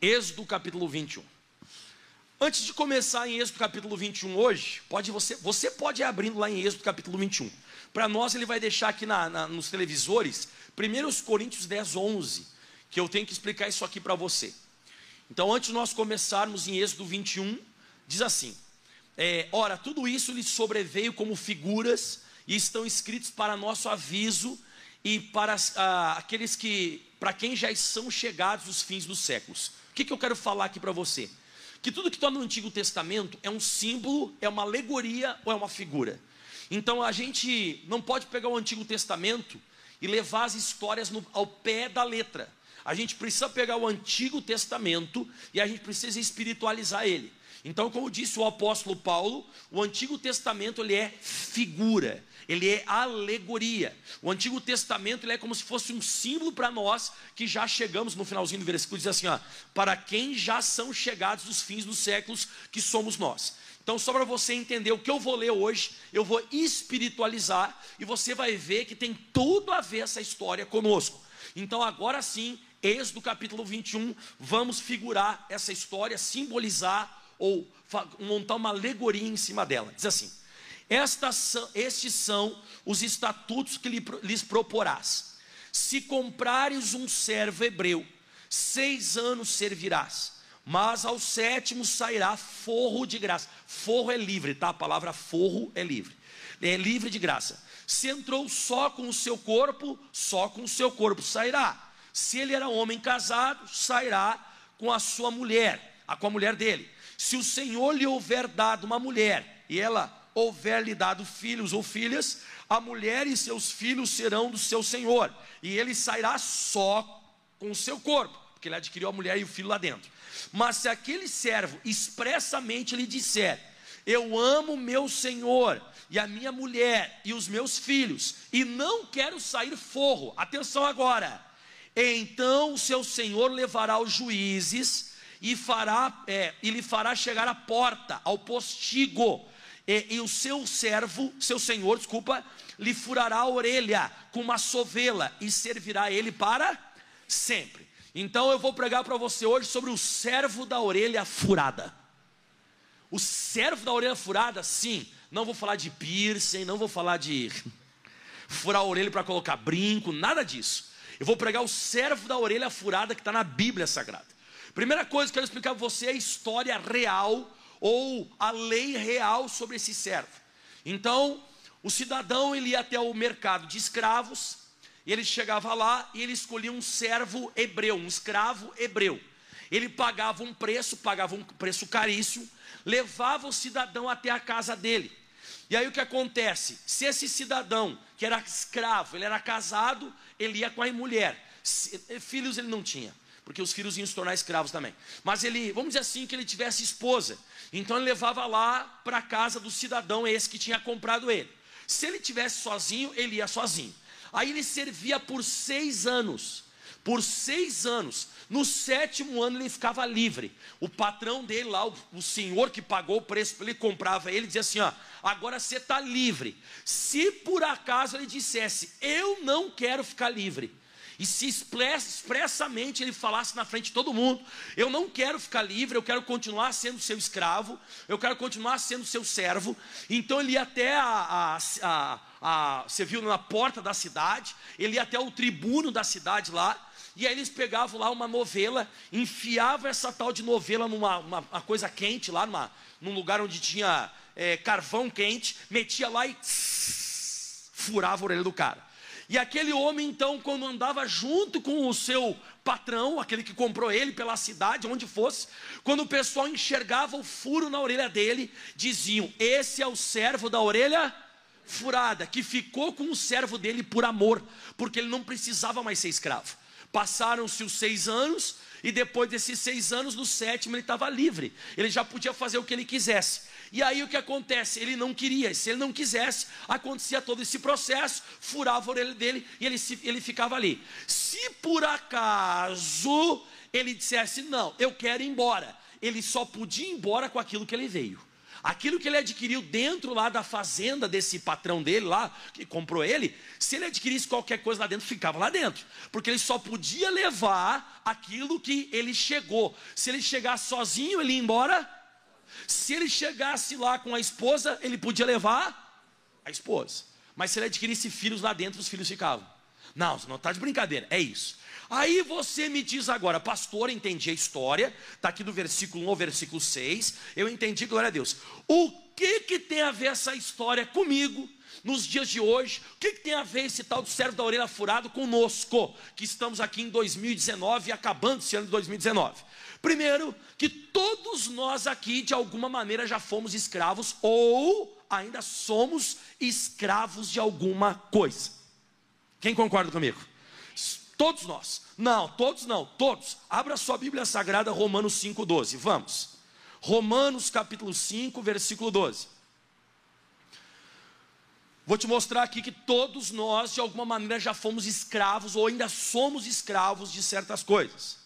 Êxodo capítulo 21. Antes de começar em Êxodo capítulo 21 hoje, pode você, você pode ir abrindo lá em Êxodo capítulo 21. Para nós ele vai deixar aqui na, na, nos televisores, 1 Coríntios 10, 11, que eu tenho que explicar isso aqui para você. Então antes de nós começarmos em Êxodo 21, diz assim, é, ora, tudo isso lhe sobreveio como figuras e estão escritos para nosso aviso e para ah, aqueles que, para quem já são chegados os fins dos séculos. Que, que eu quero falar aqui para você? Que tudo que está no Antigo Testamento é um símbolo, é uma alegoria ou é uma figura. Então a gente não pode pegar o Antigo Testamento e levar as histórias no, ao pé da letra. A gente precisa pegar o Antigo Testamento e a gente precisa espiritualizar ele. Então, como disse o apóstolo Paulo, o Antigo Testamento ele é figura, ele é alegoria. O Antigo Testamento é como se fosse um símbolo para nós que já chegamos no finalzinho do versículo diz assim, ó, para quem já são chegados os fins dos séculos que somos nós. Então, só para você entender o que eu vou ler hoje, eu vou espiritualizar e você vai ver que tem tudo a ver essa história conosco. Então, agora sim, Êxodo capítulo 21, vamos figurar essa história, simbolizar ou montar uma alegoria em cima dela. Diz assim: Estas, estes são os estatutos que lhes proporás. Se comprares um servo hebreu, seis anos servirás, mas ao sétimo sairá forro de graça. Forro é livre, tá? A palavra forro é livre. É livre de graça. Se entrou só com o seu corpo, só com o seu corpo sairá. Se ele era homem casado, sairá com a sua mulher, com a mulher dele. Se o Senhor lhe houver dado uma mulher e ela houver lhe dado filhos ou filhas, a mulher e seus filhos serão do seu Senhor, e ele sairá só com o seu corpo, porque ele adquiriu a mulher e o filho lá dentro. Mas se aquele servo expressamente lhe disser: Eu amo meu Senhor e a minha mulher e os meus filhos, e não quero sair forro, atenção agora. Então o seu senhor levará os juízes e, fará, é, e lhe fará chegar à porta, ao postigo, e, e o seu servo, seu senhor, desculpa, lhe furará a orelha com uma sovela e servirá ele para sempre. Então eu vou pregar para você hoje sobre o servo da orelha furada. O servo da orelha furada, sim, não vou falar de piercing, não vou falar de furar a orelha para colocar brinco, nada disso. Eu vou pregar o servo da orelha furada que está na Bíblia Sagrada. Primeira coisa que eu quero explicar para você é a história real ou a lei real sobre esse servo. Então, o cidadão ele ia até o mercado de escravos, e ele chegava lá e ele escolhia um servo hebreu, um escravo hebreu. Ele pagava um preço, pagava um preço caríssimo, levava o cidadão até a casa dele. E aí o que acontece? Se esse cidadão, que era escravo, ele era casado, ele ia com a mulher. Filhos ele não tinha porque os filhos iam se tornar escravos também. Mas ele, vamos dizer assim, que ele tivesse esposa. Então ele levava lá para a casa do cidadão esse que tinha comprado ele. Se ele tivesse sozinho, ele ia sozinho. Aí ele servia por seis anos. Por seis anos. No sétimo ano ele ficava livre. O patrão dele lá, o, senhor que pagou o preço, ele comprava ele, dizia assim: ó, agora você está livre. Se por acaso ele dissesse, eu não quero ficar livre e se expressamente ele falasse na frente de todo mundo: Eu não quero ficar livre, eu quero continuar sendo seu escravo, eu quero continuar sendo seu servo. Então ele ia até a, a, a, a você viu na porta da cidade, ele ia até o tribuno da cidade lá. E aí eles pegavam lá uma novela, enfiavam essa tal de novela numa uma, uma coisa quente lá, numa, num lugar onde tinha é, carvão quente, metia lá e tss, furava a orelha do cara. E aquele homem, então, quando andava junto com o seu patrão, aquele que comprou ele pela cidade, onde fosse, quando o pessoal enxergava o furo na orelha dele, diziam: Esse é o servo da orelha furada, que ficou com o servo dele por amor, porque ele não precisava mais ser escravo. Passaram-se os seis anos, e depois desses seis anos, no sétimo, ele estava livre, ele já podia fazer o que ele quisesse. E aí o que acontece? Ele não queria, se ele não quisesse, acontecia todo esse processo, furava a orelha dele e ele, ele ficava ali. Se por acaso ele dissesse, não, eu quero ir embora, ele só podia ir embora com aquilo que ele veio. Aquilo que ele adquiriu dentro lá da fazenda desse patrão dele lá, que comprou ele, se ele adquirisse qualquer coisa lá dentro, ficava lá dentro. Porque ele só podia levar aquilo que ele chegou. Se ele chegasse sozinho, ele ia embora. Se ele chegasse lá com a esposa, ele podia levar a esposa. Mas se ele adquirisse filhos lá dentro, os filhos ficavam. Não, não está de brincadeira, é isso. Aí você me diz agora, pastor, entendi a história, está aqui do versículo 1 ao versículo 6, eu entendi, glória a Deus. O que, que tem a ver essa história comigo, nos dias de hoje? O que, que tem a ver esse tal do servo da orelha furado conosco, que estamos aqui em 2019 e acabando esse ano de 2019? Primeiro, que todos nós aqui, de alguma maneira, já fomos escravos ou ainda somos escravos de alguma coisa. Quem concorda comigo? Todos nós. Não, todos não, todos. Abra sua Bíblia Sagrada, Romanos 5,12. Vamos. Romanos capítulo 5, versículo 12. Vou te mostrar aqui que todos nós, de alguma maneira, já fomos escravos ou ainda somos escravos de certas coisas.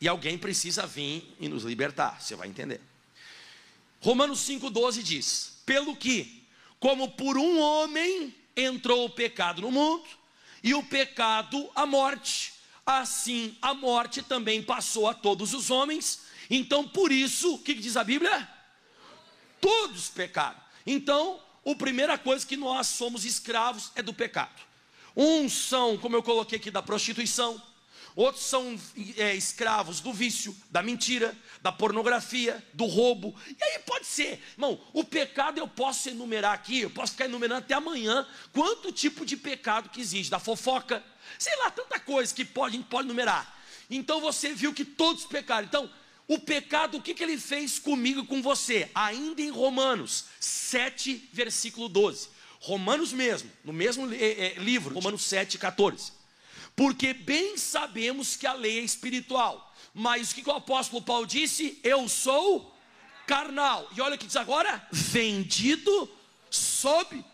E alguém precisa vir e nos libertar, você vai entender. Romanos 5,12 diz: Pelo que, como por um homem entrou o pecado no mundo, e o pecado a morte. Assim a morte também passou a todos os homens. Então, por isso, o que diz a Bíblia? Todos pecaram. Então, a primeira coisa que nós somos escravos é do pecado. Uns são, como eu coloquei aqui, da prostituição, outros são é, escravos do vício, da mentira, da pornografia, do roubo. E aí pode ser, irmão, o pecado eu posso enumerar aqui, eu posso ficar enumerando até amanhã quanto tipo de pecado que existe, da fofoca, sei lá, tanta coisa que pode, a gente pode enumerar. Então você viu que todos pecaram. Então, o pecado, o que, que ele fez comigo e com você? Ainda em Romanos 7, versículo 12. Romanos mesmo, no mesmo é, é, livro, Romanos 7, 14. Porque bem sabemos que a lei é espiritual. Mas o que, o apóstolo Paulo disse? Eu sou carnal. E olha o que diz agora: vendido sob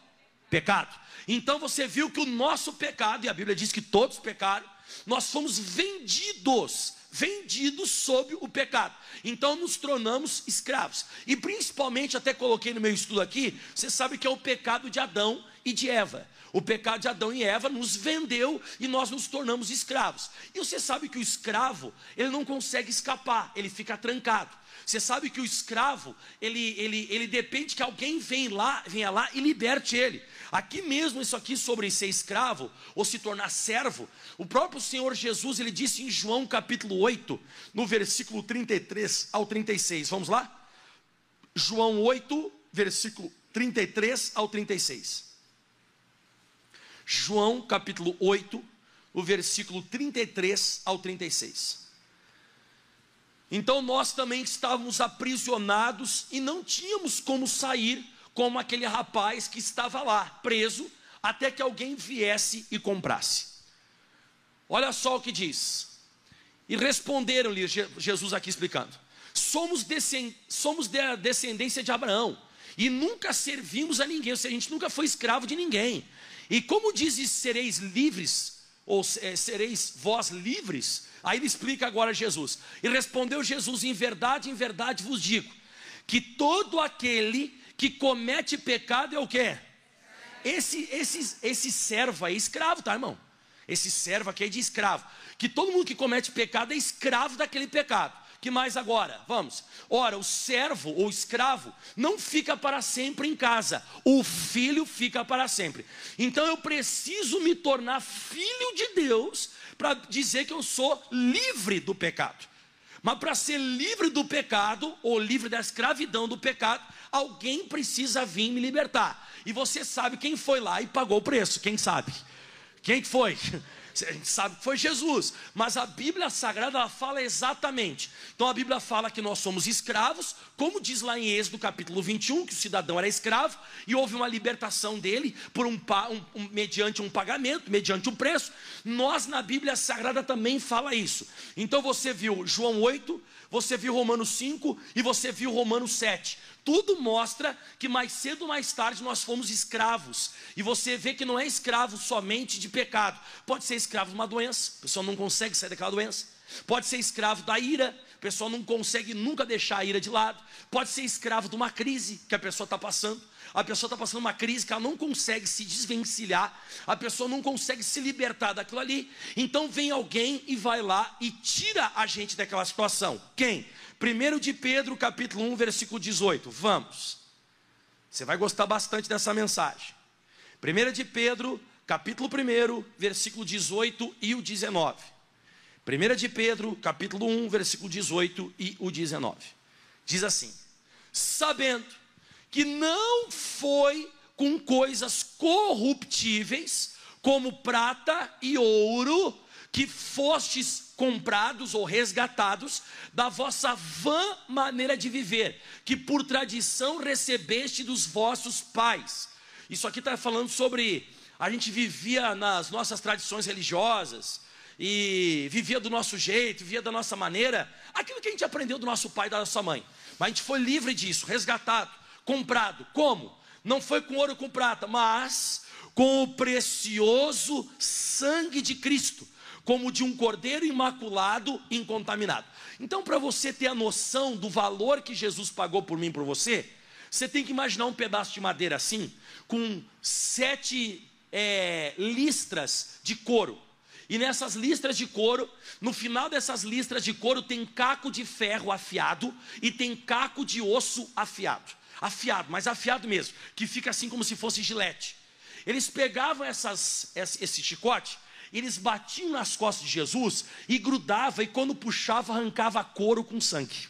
pecado. Então você viu que o nosso pecado, e a Bíblia diz que todos pecaram, nós fomos vendidos, vendidos sob o pecado. Então nos tornamos escravos. E principalmente, até coloquei no meu estudo aqui, você sabe que é o pecado de Adão e de Eva. O pecado de Adão e Eva nos vendeu e nós nos tornamos escravos. E você sabe que o escravo, ele não consegue escapar, ele fica trancado. Você sabe que o escravo, ele, ele, ele depende que alguém venha lá, venha lá e liberte ele. Aqui mesmo, isso aqui sobre ser escravo ou se tornar servo, o próprio Senhor Jesus, ele disse em João capítulo 8, no versículo 33 ao 36. Vamos lá? João 8, versículo 33 ao 36. João capítulo 8, o versículo 33 ao 36. Então nós também estávamos aprisionados e não tínhamos como sair, como aquele rapaz que estava lá, preso, até que alguém viesse e comprasse. Olha só o que diz. E responderam-lhe, Jesus aqui explicando: somos, somos da descendência de Abraão e nunca servimos a ninguém, ou seja, a gente nunca foi escravo de ninguém. E como dizes sereis livres, ou é, sereis vós livres, aí ele explica agora Jesus. E respondeu Jesus: Em verdade, em verdade vos digo, que todo aquele que comete pecado é o que? Esse, esse, esse servo é escravo, tá, irmão? Esse servo aqui é de escravo. Que todo mundo que comete pecado é escravo daquele pecado. Que mais agora? Vamos. Ora, o servo ou escravo não fica para sempre em casa, o filho fica para sempre. Então eu preciso me tornar filho de Deus para dizer que eu sou livre do pecado. Mas para ser livre do pecado, ou livre da escravidão do pecado, alguém precisa vir me libertar. E você sabe quem foi lá e pagou o preço, quem sabe? Quem foi? A gente sabe que foi Jesus, mas a Bíblia Sagrada ela fala exatamente. Então a Bíblia fala que nós somos escravos, como diz lá em Êxodo capítulo 21, que o cidadão era escravo e houve uma libertação dele por um, um, um mediante um pagamento, mediante um preço. Nós na Bíblia Sagrada também fala isso. Então você viu João 8, você viu Romanos 5 e você viu Romanos 7. Tudo mostra que mais cedo ou mais tarde nós fomos escravos. E você vê que não é escravo somente de pecado. Pode ser escravo de uma doença, a pessoa não consegue sair daquela doença. Pode ser escravo da ira, pessoa não consegue nunca deixar a ira de lado, pode ser escravo de uma crise que a pessoa está passando. A pessoa está passando uma crise que ela não consegue se desvencilhar, a pessoa não consegue se libertar daquilo ali. Então vem alguém e vai lá e tira a gente daquela situação. Quem? 1 de Pedro, capítulo 1, versículo 18. Vamos. Você vai gostar bastante dessa mensagem. 1 de Pedro, capítulo 1, versículo 18 e o 19. 1 de Pedro, capítulo 1, versículo 18 e o 19. Diz assim: Sabendo que não foi com coisas corruptíveis, como prata e ouro, que fostes comprados ou resgatados da vossa vã maneira de viver, que por tradição recebeste dos vossos pais. Isso aqui está falando sobre a gente vivia nas nossas tradições religiosas e vivia do nosso jeito, vivia da nossa maneira, aquilo que a gente aprendeu do nosso pai e da nossa mãe. Mas a gente foi livre disso, resgatado comprado. Como? Não foi com ouro ou com prata, mas com o precioso sangue de Cristo, como de um cordeiro imaculado, incontaminado. Então, para você ter a noção do valor que Jesus pagou por mim e por você, você tem que imaginar um pedaço de madeira assim, com sete é, listras de couro. E nessas listras de couro, no final dessas listras de couro, tem caco de ferro afiado e tem caco de osso afiado afiado, mas afiado mesmo, que fica assim como se fosse gilete. Eles pegavam essas, esse chicote, eles batiam nas costas de Jesus e grudava, e quando puxava, arrancava couro com sangue.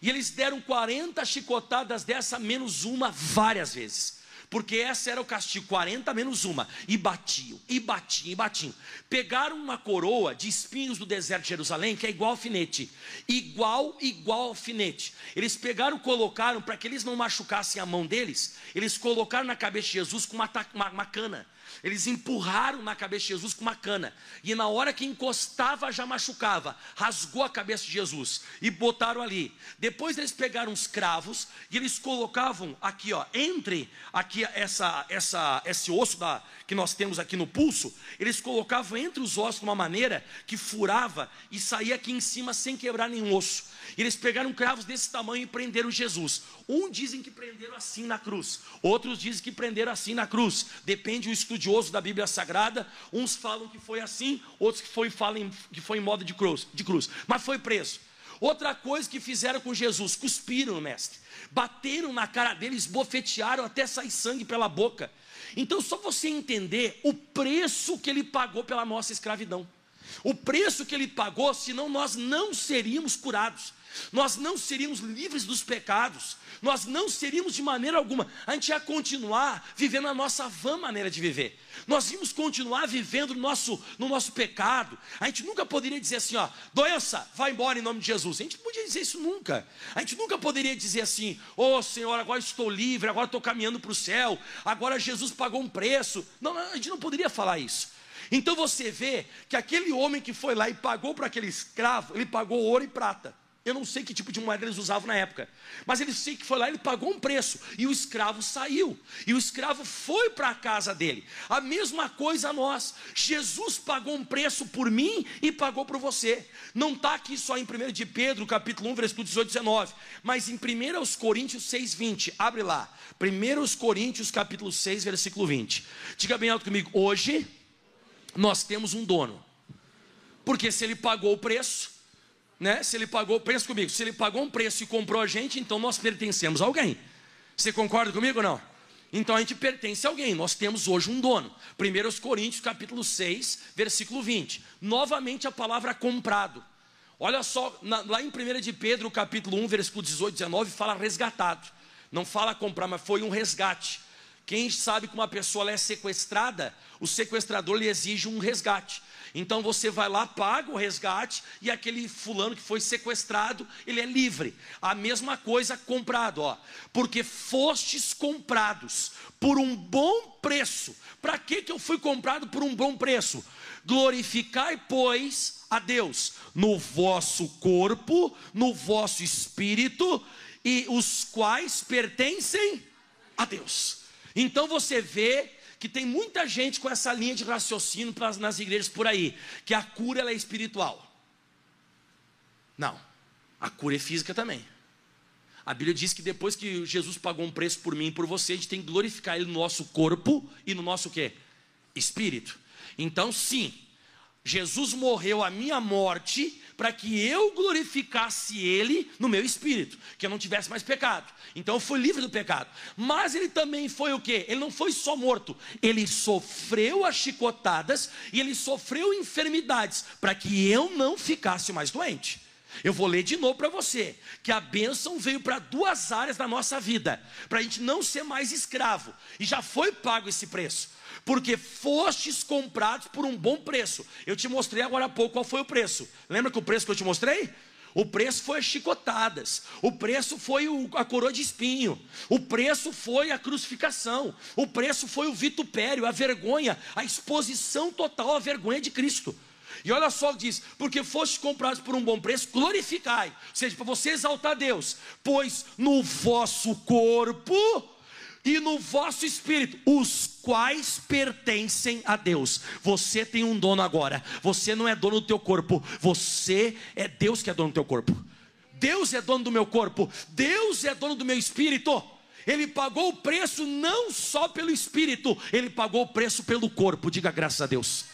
E eles deram 40 chicotadas dessa, menos uma, várias vezes porque essa era o castigo, 40 menos uma, e batiam, e batiam, e batiam. Pegaram uma coroa de espinhos do deserto de Jerusalém, que é igual alfinete, igual, igual alfinete. Eles pegaram, colocaram, para que eles não machucassem a mão deles, eles colocaram na cabeça de Jesus com uma, uma, uma cana. Eles empurraram na cabeça de Jesus com uma cana. E na hora que encostava, já machucava. Rasgou a cabeça de Jesus. E botaram ali. Depois eles pegaram os cravos e eles colocavam aqui, ó, entre aqui essa, essa, esse osso da, que nós temos aqui no pulso, eles colocavam entre os ossos de uma maneira que furava e saía aqui em cima sem quebrar nenhum osso. E eles pegaram cravos desse tamanho e prenderam Jesus. Um dizem que prenderam assim na cruz, outros dizem que prenderam assim na cruz. Depende o estudioso da Bíblia Sagrada. Uns falam que foi assim, outros que foi, falam que foi em modo de cruz, de cruz. Mas foi preso. Outra coisa que fizeram com Jesus, cuspiram, mestre. Bateram na cara dele, esbofetearam até sair sangue pela boca. Então, só você entender o preço que ele pagou pela nossa escravidão. O preço que ele pagou, senão nós não seríamos curados nós não seríamos livres dos pecados, nós não seríamos de maneira alguma, a gente ia continuar vivendo a nossa vã maneira de viver, nós íamos continuar vivendo no nosso, no nosso pecado, a gente nunca poderia dizer assim, ó, doença, vai embora em nome de Jesus, a gente não podia dizer isso nunca, a gente nunca poderia dizer assim, ô oh, Senhor, agora estou livre, agora estou caminhando para o céu, agora Jesus pagou um preço, não, a gente não poderia falar isso, então você vê que aquele homem que foi lá e pagou para aquele escravo, ele pagou ouro e prata. Eu não sei que tipo de moeda eles usavam na época, mas ele sei que foi lá, ele pagou um preço e o escravo saiu. E o escravo foi para a casa dele. A mesma coisa a nós. Jesus pagou um preço por mim e pagou por você. Não está aqui só em 1 de Pedro, capítulo 1, versículo 18 e 19, mas em 1 Coríntios 6, 20. Abre lá. 1 Coríntios, capítulo 6, versículo 20. Diga bem alto comigo. Hoje nós temos um dono. Porque se ele pagou o preço, né? Se ele pagou, pensa comigo, se ele pagou um preço e comprou a gente, então nós pertencemos a alguém. Você concorda comigo ou não? Então a gente pertence a alguém, nós temos hoje um dono. 1 Coríntios capítulo 6, versículo 20. Novamente a palavra comprado. Olha só, na, lá em 1 de Pedro, capítulo 1, versículo 18 e 19, fala resgatado. Não fala comprar, mas foi um resgate. Quem sabe que uma pessoa é sequestrada, o sequestrador lhe exige um resgate. Então você vai lá, paga o resgate e aquele fulano que foi sequestrado, ele é livre. A mesma coisa comprado, ó. Porque fostes comprados por um bom preço. Para que que eu fui comprado por um bom preço? Glorificai, pois, a Deus no vosso corpo, no vosso espírito, e os quais pertencem a Deus. Então você vê que tem muita gente com essa linha de raciocínio nas igrejas por aí, que a cura é espiritual. Não. A cura é física também. A Bíblia diz que depois que Jesus pagou um preço por mim e por você, a gente tem que glorificar Ele no nosso corpo e no nosso quê? Espírito. Então, sim, Jesus morreu a minha morte para que eu glorificasse Ele no meu espírito, que eu não tivesse mais pecado. Então eu fui livre do pecado. Mas ele também foi o quê? Ele não foi só morto, ele sofreu as chicotadas e ele sofreu enfermidades para que eu não ficasse mais doente. Eu vou ler de novo para você que a bênção veio para duas áreas da nossa vida, para a gente não ser mais escravo, e já foi pago esse preço, porque fostes comprados por um bom preço. Eu te mostrei agora há pouco qual foi o preço. Lembra que o preço que eu te mostrei? O preço foi as chicotadas, o preço foi a coroa de espinho, o preço foi a crucificação, o preço foi o vitupério, a vergonha, a exposição total à vergonha de Cristo. E olha só o que diz: porque fostes comprados por um bom preço, glorificai, ou seja, para você exaltar Deus, pois no vosso corpo e no vosso espírito, os quais pertencem a Deus. Você tem um dono agora. Você não é dono do teu corpo, você é Deus que é dono do teu corpo. Deus é dono do meu corpo, Deus é dono do meu espírito. Ele pagou o preço não só pelo espírito, ele pagou o preço pelo corpo. Diga graças a Deus.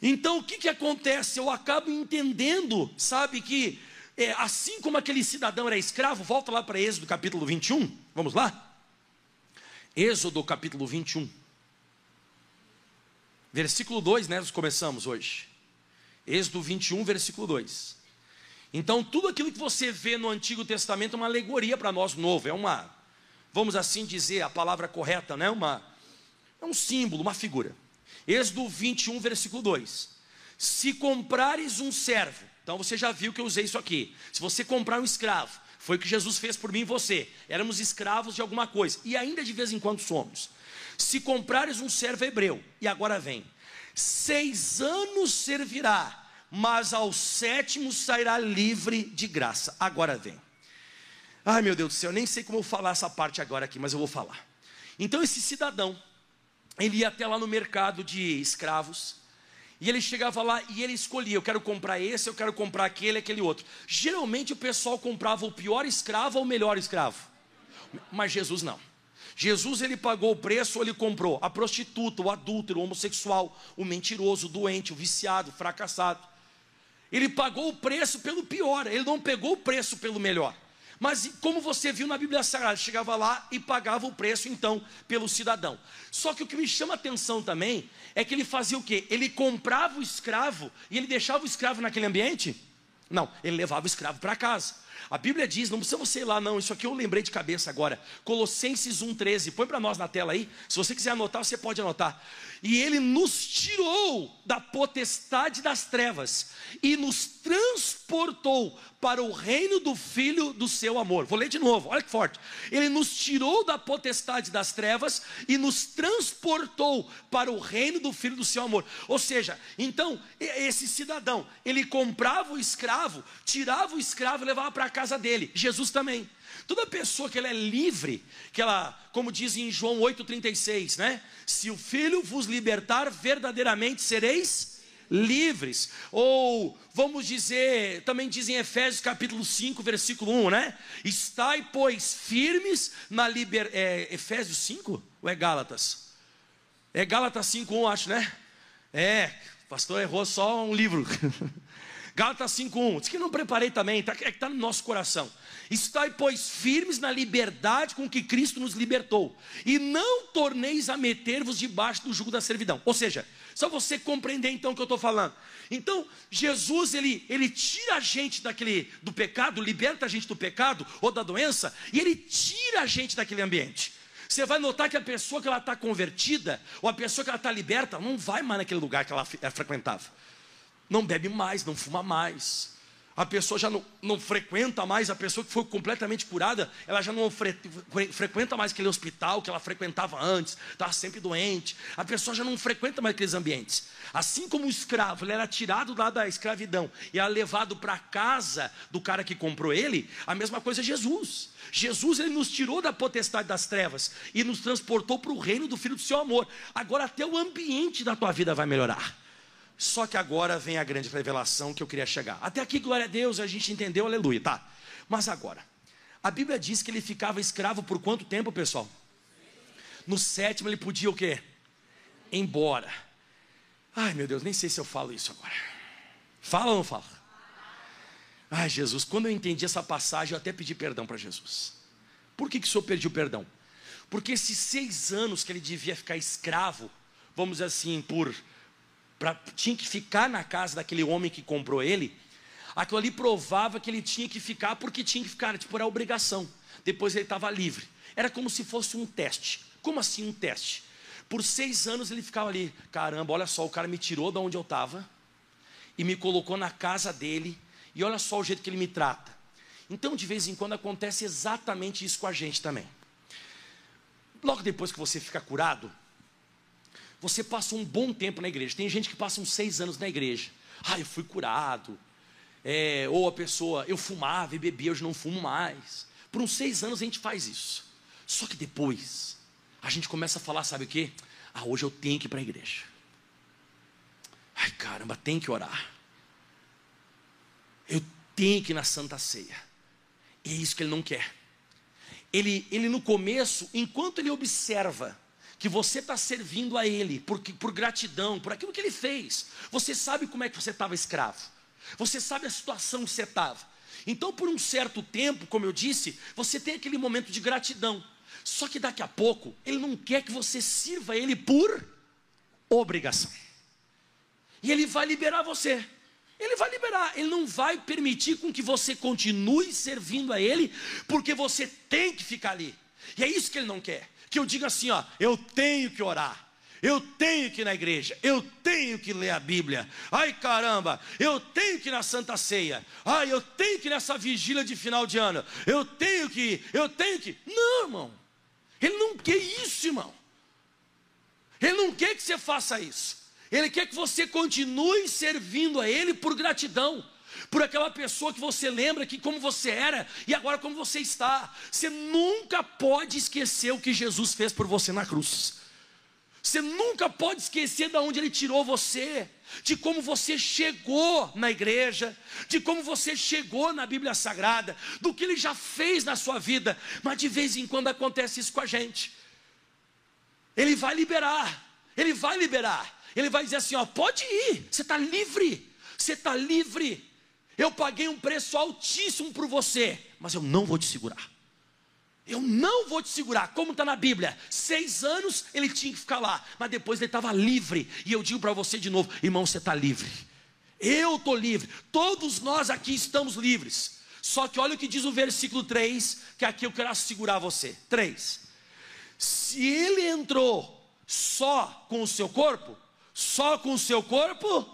Então o que, que acontece? Eu acabo entendendo, sabe, que é, assim como aquele cidadão era escravo, volta lá para Êxodo capítulo 21, vamos lá? Êxodo capítulo 21, versículo 2, né? Nós começamos hoje. Êxodo 21, versículo 2. Então, tudo aquilo que você vê no Antigo Testamento é uma alegoria para nós novo, é uma, vamos assim dizer, a palavra correta, né? Uma, é um símbolo, uma figura. Êxodo 21, versículo 2. Se comprares um servo, então você já viu que eu usei isso aqui. Se você comprar um escravo, foi o que Jesus fez por mim e você. Éramos escravos de alguma coisa, e ainda de vez em quando somos. Se comprares um servo hebreu, e agora vem, seis anos servirá, mas ao sétimo sairá livre de graça. Agora vem. Ai meu Deus do céu, eu nem sei como eu falar essa parte agora aqui, mas eu vou falar. Então esse cidadão, ele ia até lá no mercado de escravos, e ele chegava lá e ele escolhia: eu quero comprar esse, eu quero comprar aquele, aquele outro. Geralmente o pessoal comprava o pior escravo ou o melhor escravo, mas Jesus não. Jesus ele pagou o preço, ele comprou a prostituta, o adúltero, o homossexual, o mentiroso, o doente, o viciado, o fracassado. Ele pagou o preço pelo pior, ele não pegou o preço pelo melhor. Mas como você viu na Bíblia Sagrada, chegava lá e pagava o preço então pelo cidadão. Só que o que me chama a atenção também é que ele fazia o quê? Ele comprava o escravo e ele deixava o escravo naquele ambiente? Não, ele levava o escravo para casa. A Bíblia diz, não precisa você ir lá não, isso aqui eu lembrei de cabeça agora. Colossenses 1:13, põe para nós na tela aí. Se você quiser anotar, você pode anotar. E ele nos tirou da potestade das trevas e nos transportou para o reino do filho do seu amor. Vou ler de novo, olha que forte. Ele nos tirou da potestade das trevas e nos transportou para o reino do filho do seu amor. Ou seja, então, esse cidadão, ele comprava o escravo, tirava o escravo e levava para a casa dele. Jesus também. Toda pessoa que ela é livre, que ela, como diz em João 8,36, né? Se o Filho vos libertar, verdadeiramente sereis livres. Ou, vamos dizer, também diz em Efésios capítulo 5, versículo 1, né? Estai, pois, firmes na liberdade. É, Efésios 5? Ou é Gálatas? É Gálatas 5, 1, acho, né? É, pastor errou só um livro. Gálatas 5,1. Diz que não preparei também, tá, é que está no nosso coração. Estai, pois, firmes na liberdade com que Cristo nos libertou, e não torneis a meter-vos debaixo do jugo da servidão. Ou seja, só você compreender então o que eu estou falando. Então, Jesus, ele, ele tira a gente daquele, do pecado, liberta a gente do pecado ou da doença, e ele tira a gente daquele ambiente. Você vai notar que a pessoa que ela está convertida, ou a pessoa que ela está liberta, não vai mais naquele lugar que ela, ela frequentava não bebe mais, não fuma mais. A pessoa já não, não frequenta mais, a pessoa que foi completamente curada, ela já não fre, frequenta mais aquele hospital que ela frequentava antes, estava sempre doente. A pessoa já não frequenta mais aqueles ambientes. Assim como o escravo, ele era tirado lá da escravidão e era levado para a casa do cara que comprou ele, a mesma coisa é Jesus. Jesus ele nos tirou da potestade das trevas e nos transportou para o reino do Filho do seu amor. Agora até o ambiente da tua vida vai melhorar. Só que agora vem a grande revelação que eu queria chegar. Até aqui, glória a Deus, a gente entendeu, aleluia, tá? Mas agora, a Bíblia diz que ele ficava escravo por quanto tempo, pessoal? No sétimo ele podia o quê? Embora. Ai, meu Deus, nem sei se eu falo isso agora. Fala ou não fala? Ai, Jesus, quando eu entendi essa passagem, eu até pedi perdão para Jesus. Por que, que o senhor pediu perdão? Porque esses seis anos que ele devia ficar escravo, vamos dizer assim, por. Pra, tinha que ficar na casa daquele homem que comprou ele, aquilo ali provava que ele tinha que ficar porque tinha que ficar, tipo, era obrigação. Depois ele estava livre. Era como se fosse um teste. Como assim um teste? Por seis anos ele ficava ali, caramba, olha só, o cara me tirou de onde eu estava e me colocou na casa dele, e olha só o jeito que ele me trata. Então, de vez em quando acontece exatamente isso com a gente também. Logo depois que você fica curado, você passa um bom tempo na igreja. Tem gente que passa uns seis anos na igreja. Ah, eu fui curado. É, ou a pessoa, eu fumava e bebia, hoje não fumo mais. Por uns seis anos a gente faz isso. Só que depois, a gente começa a falar, sabe o que? Ah, hoje eu tenho que ir para a igreja. Ai caramba, tem que orar. Eu tenho que ir na Santa Ceia. E é isso que ele não quer. Ele, ele no começo, enquanto ele observa que você está servindo a ele por, por gratidão, por aquilo que ele fez, você sabe como é que você estava escravo. Você sabe a situação que você estava. Então, por um certo tempo, como eu disse, você tem aquele momento de gratidão. Só que daqui a pouco, ele não quer que você sirva ele por obrigação. E ele vai liberar você. Ele vai liberar, ele não vai permitir com que você continue servindo a ele, porque você tem que ficar ali. E é isso que ele não quer. Que eu diga assim, ó, eu tenho que orar. Eu tenho que ir na igreja, eu tenho que ler a Bíblia. Ai caramba, eu tenho que ir na Santa Ceia. Ai, eu tenho que ir nessa vigília de final de ano. Eu tenho que ir, eu tenho que. Não, irmão. Ele não quer isso, irmão. Ele não quer que você faça isso. Ele quer que você continue servindo a Ele por gratidão, por aquela pessoa que você lembra que como você era e agora como você está. Você nunca pode esquecer o que Jesus fez por você na cruz. Você nunca pode esquecer de onde Ele tirou você, de como você chegou na igreja, de como você chegou na Bíblia Sagrada, do que Ele já fez na sua vida. Mas de vez em quando acontece isso com a gente. Ele vai liberar, Ele vai liberar. Ele vai dizer assim: ó, pode ir, você está livre, você está livre. Eu paguei um preço altíssimo por você, mas eu não vou te segurar. Eu não vou te segurar, como está na Bíblia. Seis anos ele tinha que ficar lá, mas depois ele estava livre. E eu digo para você de novo, irmão, você está livre. Eu estou livre. Todos nós aqui estamos livres. Só que olha o que diz o versículo 3, que aqui eu quero segurar você. 3. Se ele entrou só com o seu corpo, só com o seu corpo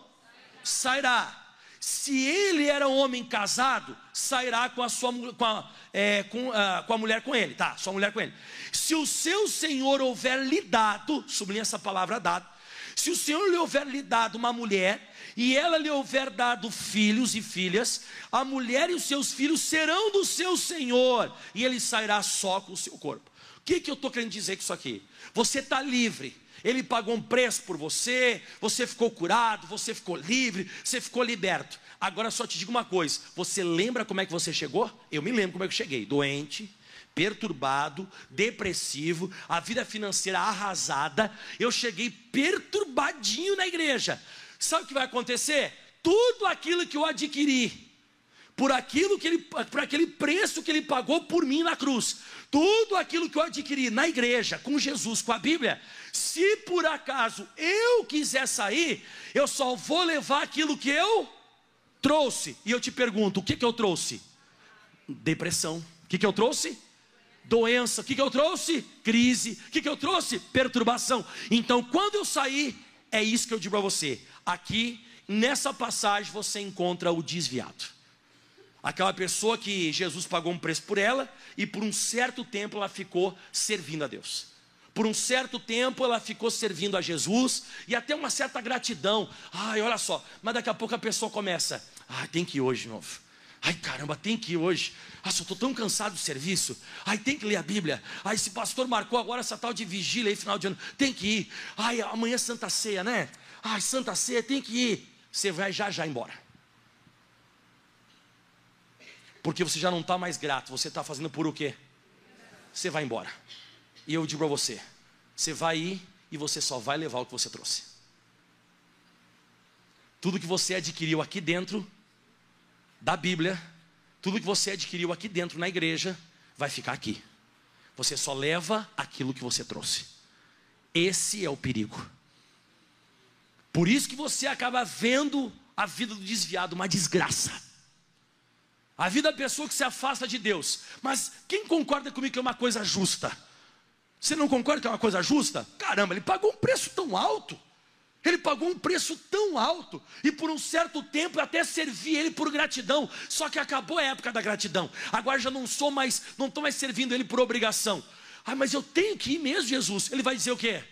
sairá. Se ele era um homem casado, sairá com a sua com a, é, com, a, com a mulher com ele, tá? Sua mulher com ele. Se o seu senhor houver lhe dado, sublinha essa palavra dado, se o senhor lhe houver lhe dado uma mulher, e ela lhe houver dado filhos e filhas, a mulher e os seus filhos serão do seu senhor, e ele sairá só com o seu corpo. Que, que eu estou querendo dizer com isso aqui? Você está livre ele pagou um preço por você, você ficou curado, você ficou livre, você ficou liberto. Agora só te digo uma coisa: você lembra como é que você chegou? Eu me lembro como é que eu cheguei: doente, perturbado, depressivo, a vida financeira arrasada. Eu cheguei perturbadinho na igreja. Sabe o que vai acontecer? Tudo aquilo que eu adquiri, por aquilo que ele, por aquele preço que ele pagou por mim na cruz, tudo aquilo que eu adquiri na igreja, com Jesus, com a Bíblia, se por acaso eu quiser sair, eu só vou levar aquilo que eu trouxe. E eu te pergunto: o que, que eu trouxe? Depressão. O que, que eu trouxe? Doença. O que, que eu trouxe? Crise. O que, que eu trouxe? Perturbação. Então, quando eu sair, é isso que eu digo para você. Aqui, nessa passagem, você encontra o desviado. Aquela pessoa que Jesus pagou um preço por ela e por um certo tempo ela ficou servindo a Deus. Por um certo tempo ela ficou servindo a Jesus e até uma certa gratidão. Ai, olha só, mas daqui a pouco a pessoa começa: ai, tem que ir hoje de novo. Ai, caramba, tem que ir hoje. Ah, eu estou tão cansado do serviço. Ai, tem que ler a Bíblia. Ai, esse pastor marcou agora essa tal de vigília aí, final de ano. Tem que ir. Ai, amanhã é Santa Ceia, né? Ai, Santa Ceia, tem que ir. Você vai já já embora. Porque você já não está mais grato, você está fazendo por o quê? Você vai embora. E eu digo para você: você vai ir e você só vai levar o que você trouxe. Tudo que você adquiriu aqui dentro da Bíblia, tudo que você adquiriu aqui dentro na igreja, vai ficar aqui. Você só leva aquilo que você trouxe. Esse é o perigo. Por isso que você acaba vendo a vida do desviado uma desgraça. A vida da pessoa que se afasta de Deus. Mas quem concorda comigo que é uma coisa justa? Você não concorda que é uma coisa justa? Caramba, ele pagou um preço tão alto. Ele pagou um preço tão alto e por um certo tempo até servi ele por gratidão. Só que acabou a época da gratidão. Agora já não sou mais, não estou mais servindo ele por obrigação. Ah, mas eu tenho que ir mesmo, Jesus. Ele vai dizer o quê?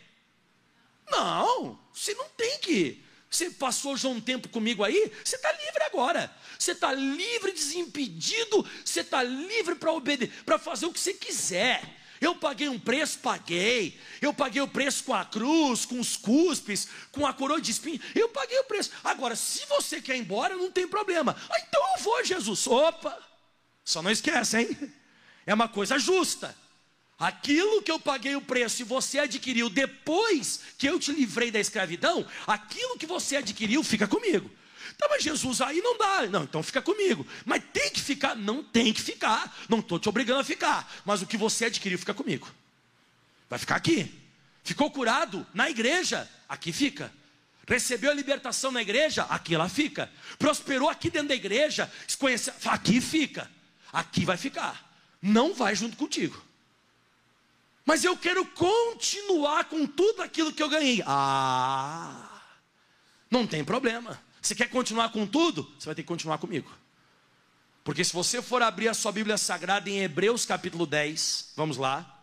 Não, você não tem que ir. Você passou já um tempo comigo aí, você está livre agora. Você está livre, desimpedido, você está livre para obedecer, para fazer o que você quiser. Eu paguei um preço, paguei. Eu paguei o preço com a cruz, com os cuspes, com a coroa de espinho. Eu paguei o preço. Agora, se você quer ir embora, não tem problema. Ah, então eu vou, Jesus. Opa! Só não esquece, hein? É uma coisa justa. Aquilo que eu paguei o preço e você adquiriu depois que eu te livrei da escravidão, aquilo que você adquiriu fica comigo. Tá, mas Jesus, aí não dá. Não, então fica comigo. Mas tem que ficar? Não tem que ficar. Não estou te obrigando a ficar. Mas o que você adquiriu fica comigo. Vai ficar aqui. Ficou curado na igreja? Aqui fica. Recebeu a libertação na igreja? Aqui ela fica. Prosperou aqui dentro da igreja? Aqui fica. Aqui vai ficar. Não vai junto contigo. Mas eu quero continuar com tudo aquilo que eu ganhei. Ah, não tem problema. Você quer continuar com tudo? Você vai ter que continuar comigo. Porque se você for abrir a sua Bíblia Sagrada em Hebreus capítulo 10, vamos lá.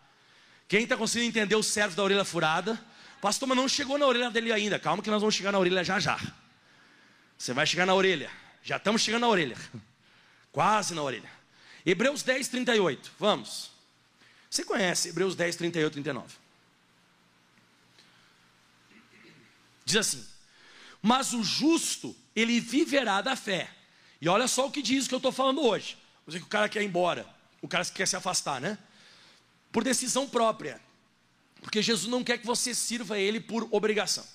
Quem está conseguindo entender o servo da orelha furada? Pastor, mas não chegou na orelha dele ainda. Calma que nós vamos chegar na orelha já já. Você vai chegar na orelha. Já estamos chegando na orelha. Quase na orelha. Hebreus 10, 38. Vamos. Você conhece Hebreus 10, 38, 39. Diz assim: mas o justo, ele viverá da fé. E olha só o que diz que eu estou falando hoje. Vou dizer que o cara quer ir embora, o cara quer se afastar, né? Por decisão própria. Porque Jesus não quer que você sirva ele por obrigação.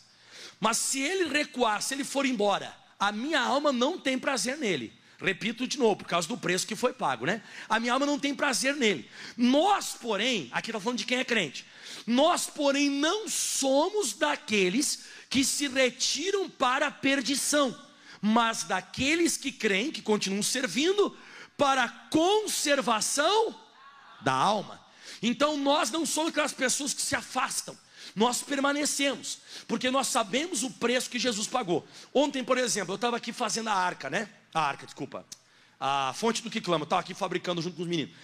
Mas se ele recuar, se ele for embora, a minha alma não tem prazer nele. Repito de novo, por causa do preço que foi pago, né? A minha alma não tem prazer nele. Nós, porém, aqui está falando de quem é crente. Nós, porém, não somos daqueles que se retiram para a perdição, mas daqueles que creem, que continuam servindo, para a conservação da alma. Então nós não somos aquelas pessoas que se afastam, nós permanecemos, porque nós sabemos o preço que Jesus pagou. Ontem, por exemplo, eu estava aqui fazendo a arca, né? A arca, desculpa. A fonte do que clama, estava aqui fabricando junto com os meninos.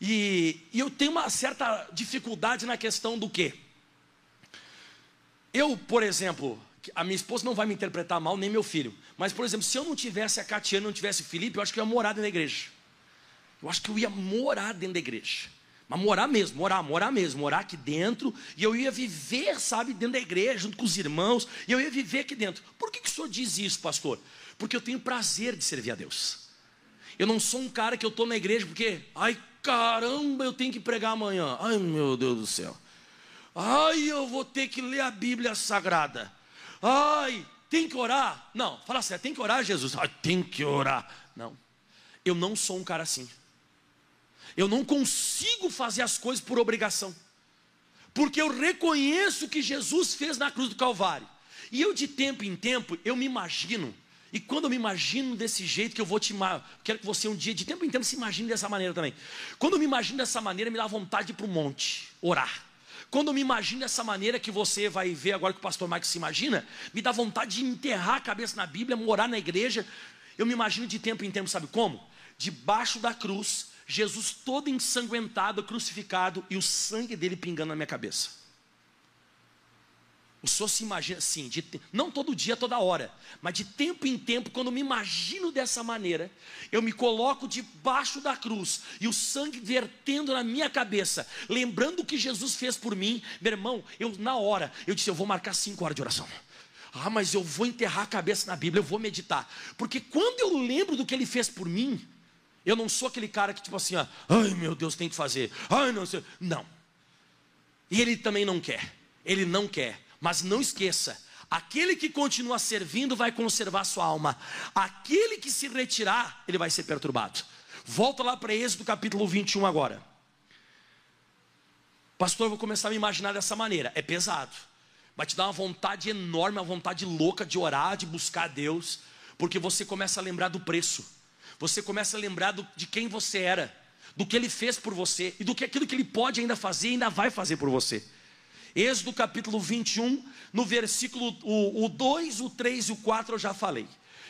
E, e eu tenho uma certa dificuldade na questão do quê? Eu, por exemplo, a minha esposa não vai me interpretar mal, nem meu filho. Mas, por exemplo, se eu não tivesse a Catiana, não tivesse o Felipe, eu acho que eu ia morar dentro da igreja. Eu acho que eu ia morar dentro da igreja. Mas morar mesmo, morar, morar mesmo, morar aqui dentro. E eu ia viver, sabe, dentro da igreja, junto com os irmãos. E eu ia viver aqui dentro. Por que, que o senhor diz isso, pastor? Porque eu tenho prazer de servir a Deus. Eu não sou um cara que eu estou na igreja porque, ai caramba, eu tenho que pregar amanhã. Ai meu Deus do céu. Ai, eu vou ter que ler a Bíblia Sagrada. Ai, tem que orar? Não, fala sério, tem que orar, Jesus? Ai, tem que orar. Não, eu não sou um cara assim. Eu não consigo fazer as coisas por obrigação. Porque eu reconheço que Jesus fez na cruz do Calvário. E eu, de tempo em tempo, eu me imagino. E quando eu me imagino desse jeito, que eu vou te. Quero que você um dia, de tempo em tempo, se imagine dessa maneira também. Quando eu me imagino dessa maneira, me dá vontade de ir para o monte, orar. Quando eu me imagino dessa maneira que você vai ver agora que o pastor Mike se imagina, me dá vontade de enterrar a cabeça na Bíblia, morar na igreja. Eu me imagino de tempo em tempo, sabe como? Debaixo da cruz, Jesus todo ensanguentado, crucificado e o sangue dele pingando na minha cabeça. O senhor se imagina, sim, de, não todo dia, toda hora, mas de tempo em tempo, quando me imagino dessa maneira, eu me coloco debaixo da cruz e o sangue vertendo na minha cabeça, lembrando o que Jesus fez por mim, meu irmão, eu na hora, eu disse, eu vou marcar cinco horas de oração. Ah, mas eu vou enterrar a cabeça na Bíblia, eu vou meditar. Porque quando eu lembro do que ele fez por mim, eu não sou aquele cara que, tipo assim, ó, ai meu Deus, tem que fazer. Ai, não sei. Não. E ele também não quer. Ele não quer. Mas não esqueça: aquele que continua servindo vai conservar sua alma. Aquele que se retirar, ele vai ser perturbado. Volta lá para Êxodo capítulo 21 agora. Pastor, eu vou começar a me imaginar dessa maneira. É pesado. Vai te dar uma vontade enorme, uma vontade louca de orar, de buscar Deus, porque você começa a lembrar do preço. Você começa a lembrar do, de quem você era, do que ele fez por você e do que aquilo que ele pode ainda fazer e ainda vai fazer por você. Êxodo capítulo 21, no versículo o, o 2, o 3 e o 4 eu já falei.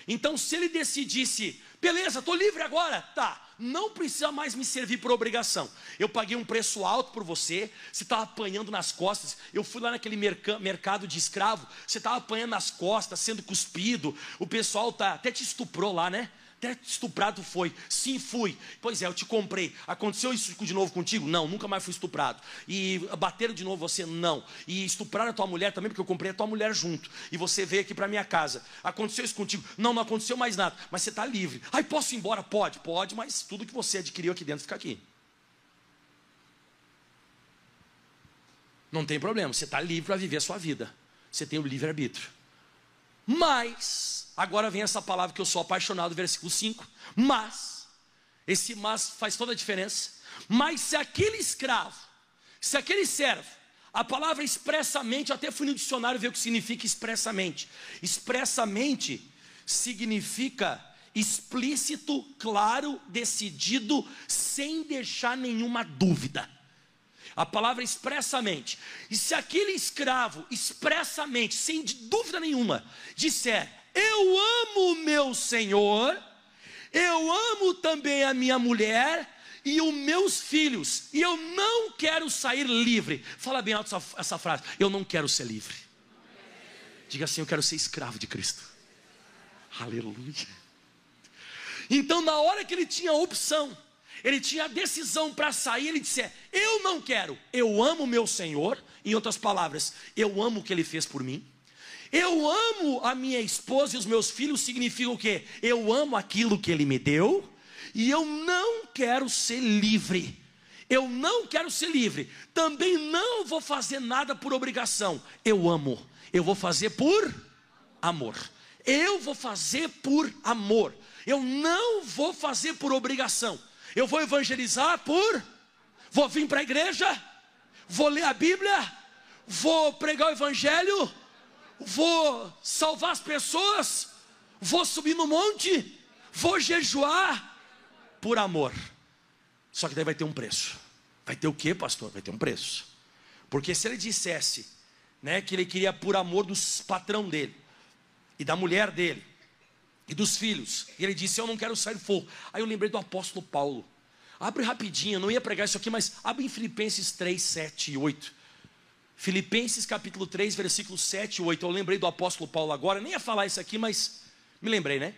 Então, se ele decidisse, beleza, estou livre agora, tá, não precisa mais me servir por obrigação. Eu paguei um preço alto por você, você estava apanhando nas costas. Eu fui lá naquele mercado de escravo, você estava apanhando nas costas, sendo cuspido. O pessoal tá, até te estuprou lá, né? Até estuprado foi. Sim, fui. Pois é, eu te comprei. Aconteceu isso de novo contigo? Não, nunca mais fui estuprado. E bateram de novo você? Não. E estupraram a tua mulher também, porque eu comprei a tua mulher junto. E você veio aqui para minha casa. Aconteceu isso contigo? Não, não aconteceu mais nada. Mas você está livre. Ai, posso ir embora? Pode, pode, mas tudo que você adquiriu aqui dentro fica aqui. Não tem problema, você está livre para viver a sua vida. Você tem o livre-arbítrio. Mas Agora vem essa palavra que eu sou apaixonado, versículo 5. Mas, esse mas faz toda a diferença. Mas se aquele escravo, se aquele servo, a palavra expressamente, até fui no dicionário ver o que significa expressamente. Expressamente significa explícito, claro, decidido, sem deixar nenhuma dúvida. A palavra expressamente. E se aquele escravo expressamente, sem dúvida nenhuma, disser: eu amo meu Senhor, eu amo também a minha mulher e os meus filhos, e eu não quero sair livre. Fala bem alto essa, essa frase: eu não quero ser livre. Diga assim: eu quero ser escravo de Cristo. Aleluia. Então, na hora que ele tinha a opção, ele tinha a decisão para sair, ele disse: Eu não quero, eu amo meu Senhor. Em outras palavras, eu amo o que ele fez por mim. Eu amo a minha esposa e os meus filhos significa o quê? Eu amo aquilo que ele me deu e eu não quero ser livre. Eu não quero ser livre. Também não vou fazer nada por obrigação. Eu amo. Eu vou fazer por amor. Eu vou fazer por amor. Eu não vou fazer por obrigação. Eu vou evangelizar por. Vou vir para a igreja. Vou ler a Bíblia. Vou pregar o Evangelho vou salvar as pessoas, vou subir no monte, vou jejuar por amor. Só que daí vai ter um preço. Vai ter o que, pastor? Vai ter um preço. Porque se ele dissesse, né, que ele queria por amor do patrão dele e da mulher dele e dos filhos, e ele disse: "Eu não quero sair fogo". Aí eu lembrei do apóstolo Paulo. Abre rapidinho, eu não ia pregar isso aqui, mas abre em Filipenses 3, 7 e 8. Filipenses capítulo 3, versículos 7 e 8. Eu lembrei do apóstolo Paulo agora, nem ia falar isso aqui, mas me lembrei, né?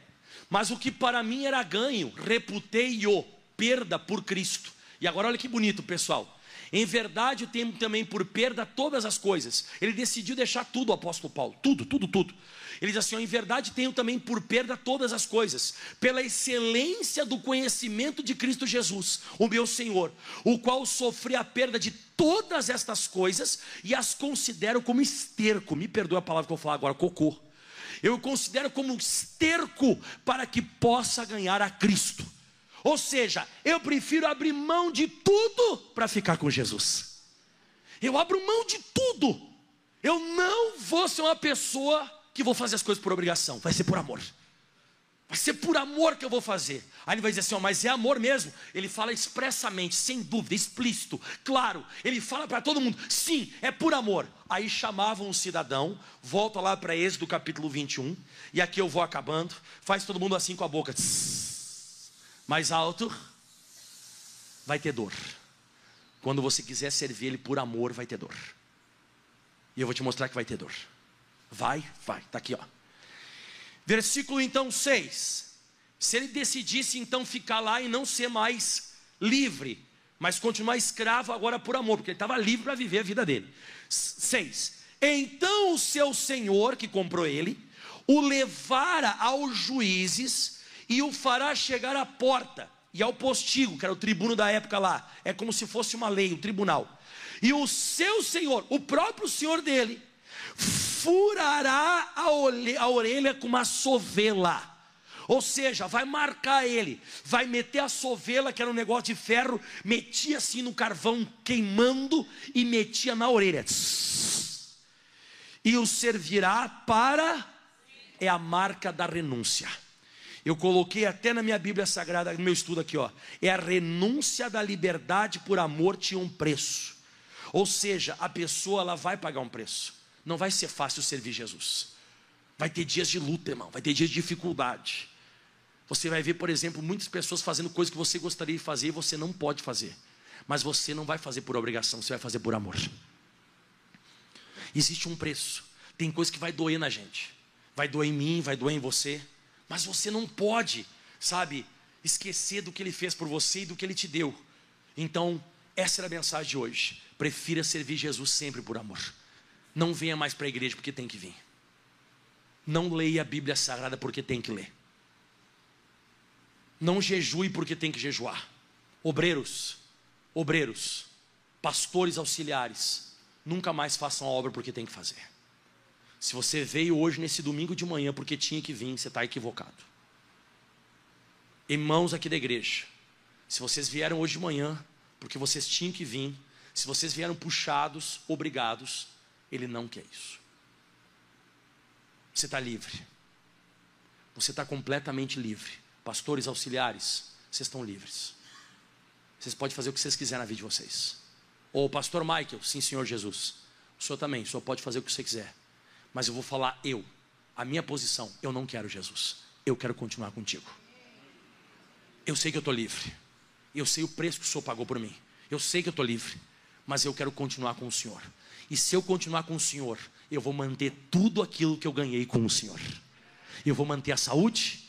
Mas o que para mim era ganho, reputei-o perda por Cristo. E agora olha que bonito, pessoal. Em verdade, tenho também por perda todas as coisas. Ele decidiu deixar tudo, o apóstolo Paulo, tudo, tudo, tudo. Ele diz assim: em verdade, tenho também por perda todas as coisas, pela excelência do conhecimento de Cristo Jesus, o meu Senhor, o qual sofri a perda de todas estas coisas e as considero como esterco. Me perdoe a palavra que eu vou falar agora, cocô. Eu considero como esterco para que possa ganhar a Cristo ou seja, eu prefiro abrir mão de tudo para ficar com Jesus. Eu abro mão de tudo. Eu não vou ser uma pessoa que vou fazer as coisas por obrigação, vai ser por amor. Vai ser por amor que eu vou fazer. Aí ele vai dizer assim: ó, mas é amor mesmo. Ele fala expressamente, sem dúvida, explícito, claro. Ele fala para todo mundo: sim, é por amor. Aí chamavam um cidadão, volta lá para Êxodo capítulo 21, e aqui eu vou acabando. Faz todo mundo assim com a boca. Tss, mais alto, vai ter dor. Quando você quiser servir Ele por amor, vai ter dor. E eu vou te mostrar que vai ter dor. Vai, vai, está aqui, ó. Versículo então 6. Se ele decidisse então ficar lá e não ser mais livre, mas continuar escravo agora por amor, porque ele estava livre para viver a vida dele. 6. Então o seu senhor, que comprou ele, o levara aos juízes e o fará chegar à porta e ao postigo, que era o tribuno da época lá. É como se fosse uma lei, o um tribunal. E o seu senhor, o próprio senhor dele, furará a orelha com uma sovela. Ou seja, vai marcar ele, vai meter a sovela, que era um negócio de ferro, metia assim no carvão queimando e metia na orelha. E o servirá para é a marca da renúncia. Eu coloquei até na minha Bíblia Sagrada, no meu estudo aqui, ó. É a renúncia da liberdade por amor tinha um preço. Ou seja, a pessoa ela vai pagar um preço. Não vai ser fácil servir Jesus. Vai ter dias de luta, irmão. Vai ter dias de dificuldade. Você vai ver, por exemplo, muitas pessoas fazendo coisas que você gostaria de fazer e você não pode fazer. Mas você não vai fazer por obrigação, você vai fazer por amor. Existe um preço. Tem coisa que vai doer na gente. Vai doer em mim, vai doer em você. Mas você não pode, sabe, esquecer do que ele fez por você e do que ele te deu. Então, essa era a mensagem de hoje. Prefira servir Jesus sempre por amor. Não venha mais para a igreja porque tem que vir. Não leia a Bíblia Sagrada porque tem que ler. Não jejue porque tem que jejuar. Obreiros, obreiros, pastores auxiliares, nunca mais façam a obra porque tem que fazer. Se você veio hoje nesse domingo de manhã porque tinha que vir, você está equivocado. Irmãos aqui da igreja, se vocês vieram hoje de manhã porque vocês tinham que vir, se vocês vieram puxados, obrigados, Ele não quer isso. Você está livre. Você está completamente livre pastores auxiliares, vocês estão livres. Vocês podem fazer o que vocês quiserem na vida de vocês. Ou pastor Michael, sim, Senhor Jesus. O senhor também, o senhor pode fazer o que você quiser. Mas eu vou falar eu, a minha posição, eu não quero Jesus. Eu quero continuar contigo. Eu sei que eu estou livre. Eu sei o preço que o senhor pagou por mim. Eu sei que eu estou livre. Mas eu quero continuar com o senhor. E se eu continuar com o senhor, eu vou manter tudo aquilo que eu ganhei com o senhor. Eu vou manter a saúde,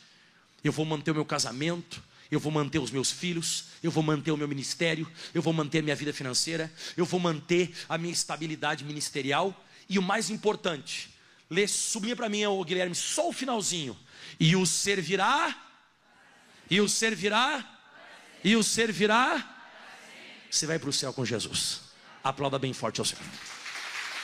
eu vou manter o meu casamento, eu vou manter os meus filhos, eu vou manter o meu ministério, eu vou manter a minha vida financeira, eu vou manter a minha estabilidade ministerial e o mais importante, lê, para mim, oh, Guilherme, só o finalzinho. E o servirá, e o servirá, e o servirá. Você vai para o céu com Jesus. Aplauda bem forte ao Senhor.